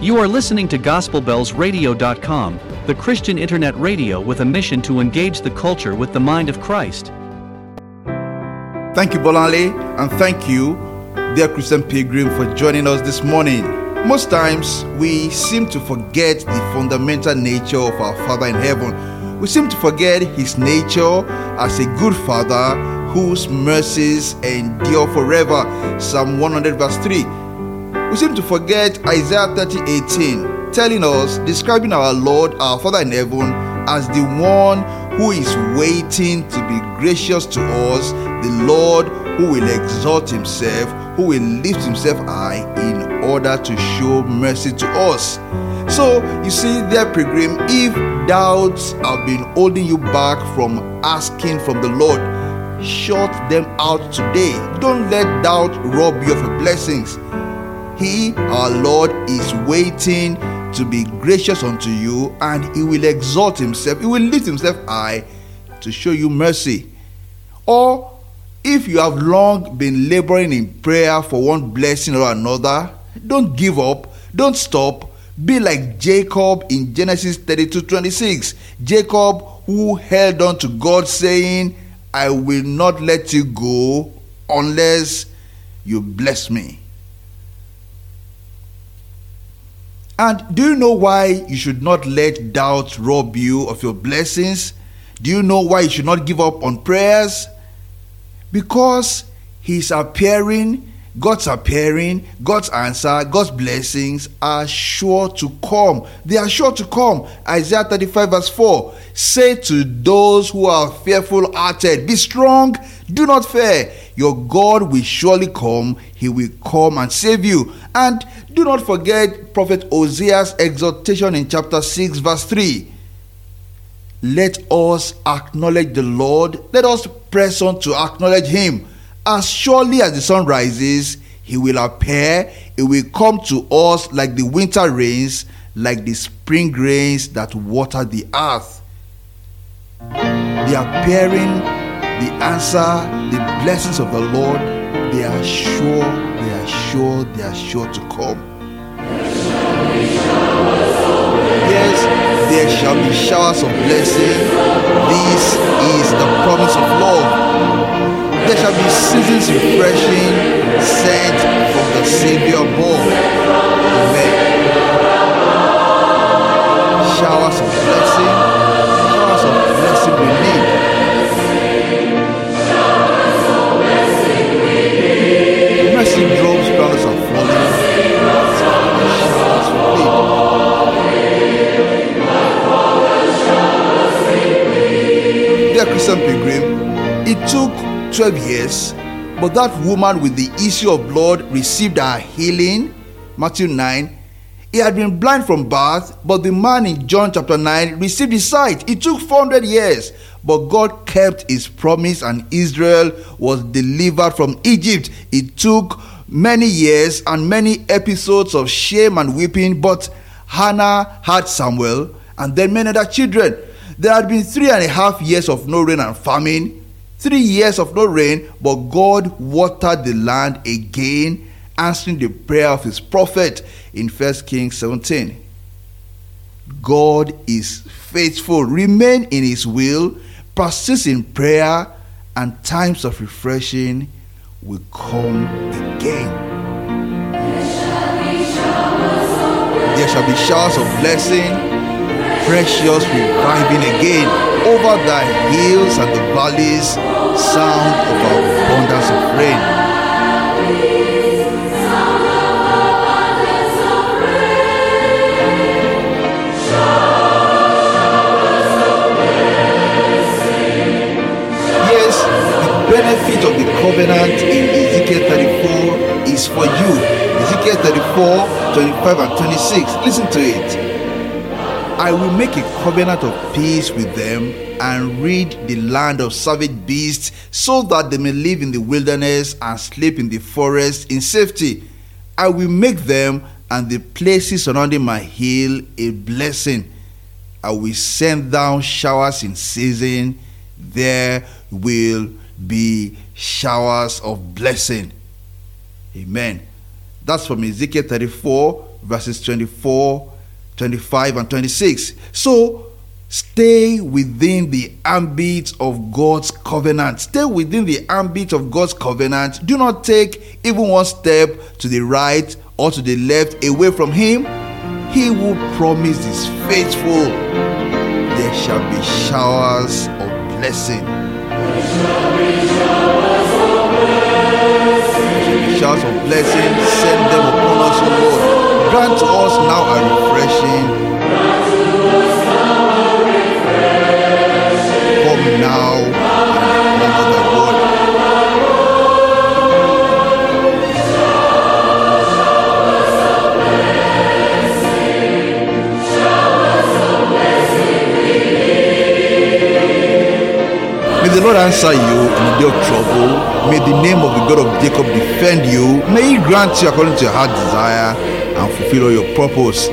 You are listening to GospelBellsRadio.com, the Christian internet radio with a mission to engage the culture with the mind of Christ. Thank you, Bolanle, and thank you, dear Christian Pilgrim, for joining us this morning. Most times, we seem to forget the fundamental nature of our Father in heaven. We seem to forget His nature as a good Father whose mercies endure forever. Psalm 100, verse 3. We seem to forget Isaiah 30 18, telling us, describing our Lord, our Father in heaven, as the one who is waiting to be gracious to us, the Lord who will exalt himself, who will lift himself high in order to show mercy to us. So, you see, dear pilgrim, if doubts have been holding you back from asking from the Lord, shut them out today. Don't let doubt rob you of your blessings. He, our Lord, is waiting to be gracious unto you and He will exalt Himself, He will lift Himself high to show you mercy. Or if you have long been laboring in prayer for one blessing or another, don't give up, don't stop. Be like Jacob in Genesis 32 26. Jacob, who held on to God, saying, I will not let you go unless you bless me. And do you know why you should not let doubt rob you of your blessings? Do you know why you should not give up on prayers? Because He's appearing, God's appearing, God's answer, God's blessings are sure to come. They are sure to come. Isaiah 35, verse 4 Say to those who are fearful hearted, Be strong, do not fear. Your God will surely come, He will come and save you. And do not forget Prophet Hosea's exhortation in chapter 6, verse 3. Let us acknowledge the Lord. Let us press on to acknowledge Him. As surely as the sun rises, He will appear. It will come to us like the winter rains, like the spring rains that water the earth. The appearing, the answer, the blessings of the Lord, they are sure, they are sure, they are sure to come. Yes, there shall be showers of blessing. This is the promise of love. There shall be seasons refreshing sent from the Savior above. 12 years, but that woman with the issue of blood received her healing. Matthew 9. He had been blind from birth, but the man in John chapter 9 received his sight. It took 400 years, but God kept his promise and Israel was delivered from Egypt. It took many years and many episodes of shame and weeping, but Hannah had Samuel and then many other children. There had been three and a half years of no rain and famine, three years of no rain, but God watered the land again, answering the prayer of his prophet in 1 Kings 17. God is faithful. Remain in his will, persist in prayer, and times of refreshing will come again. There shall be showers of blessing, precious reviving again over thy hills and the valleys, sound of our abundance of rain. Yes, the benefit of the covenant in Ezekiel 34 is for you. Ezekiel 34, 25 and 26. Listen to it. I will make a covenant of peace with them and rid the land of savage beasts so that they may live in the wilderness and sleep in the forest in safety. I will make them and the places surrounding my hill a blessing. I will send down showers in season. There will be showers of blessing. Amen. That's from Ezekiel 34, verses 24, 25, and 26. So, stay within the ambit of God's covenant. Stay within the ambit of God's covenant. Do not take even one step to the right or to the left away from Him. He who promised is faithful. There shall be showers of blessing. Showers of blessing, send them upon us, Lord. Answer you in the day of trouble. May the name of the God of Jacob defend you. May He grant you according to your heart desire and fulfill all your purpose.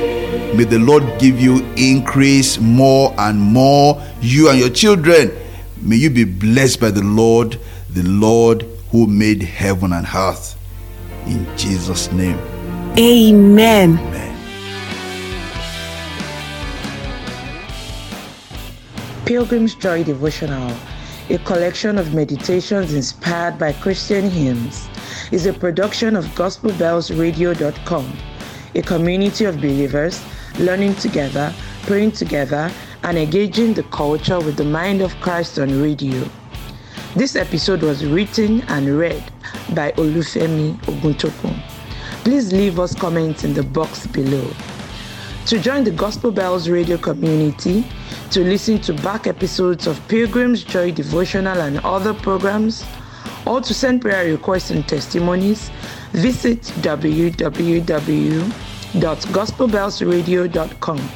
May the Lord give you increase more and more, you and your children. May you be blessed by the Lord, the Lord who made heaven and earth. In Jesus' name. Amen. Amen. Pilgrim's Joy Devotional, a collection of meditations inspired by Christian hymns, is a production of GospelBellsRadio.com, a community of believers learning together, praying together, and engaging the culture with the mind of Christ on radio. This episode was written and read by Olufemi Oguntokun. Please leave us comments in the box below. To join the Gospel Bells radio community, to listen to back episodes of Pilgrim's Joy Devotional and other programs, or to send prayer requests and testimonies, visit www.gospelbellsradio.com.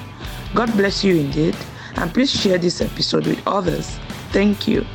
God bless you indeed, and please share this episode with others. Thank you.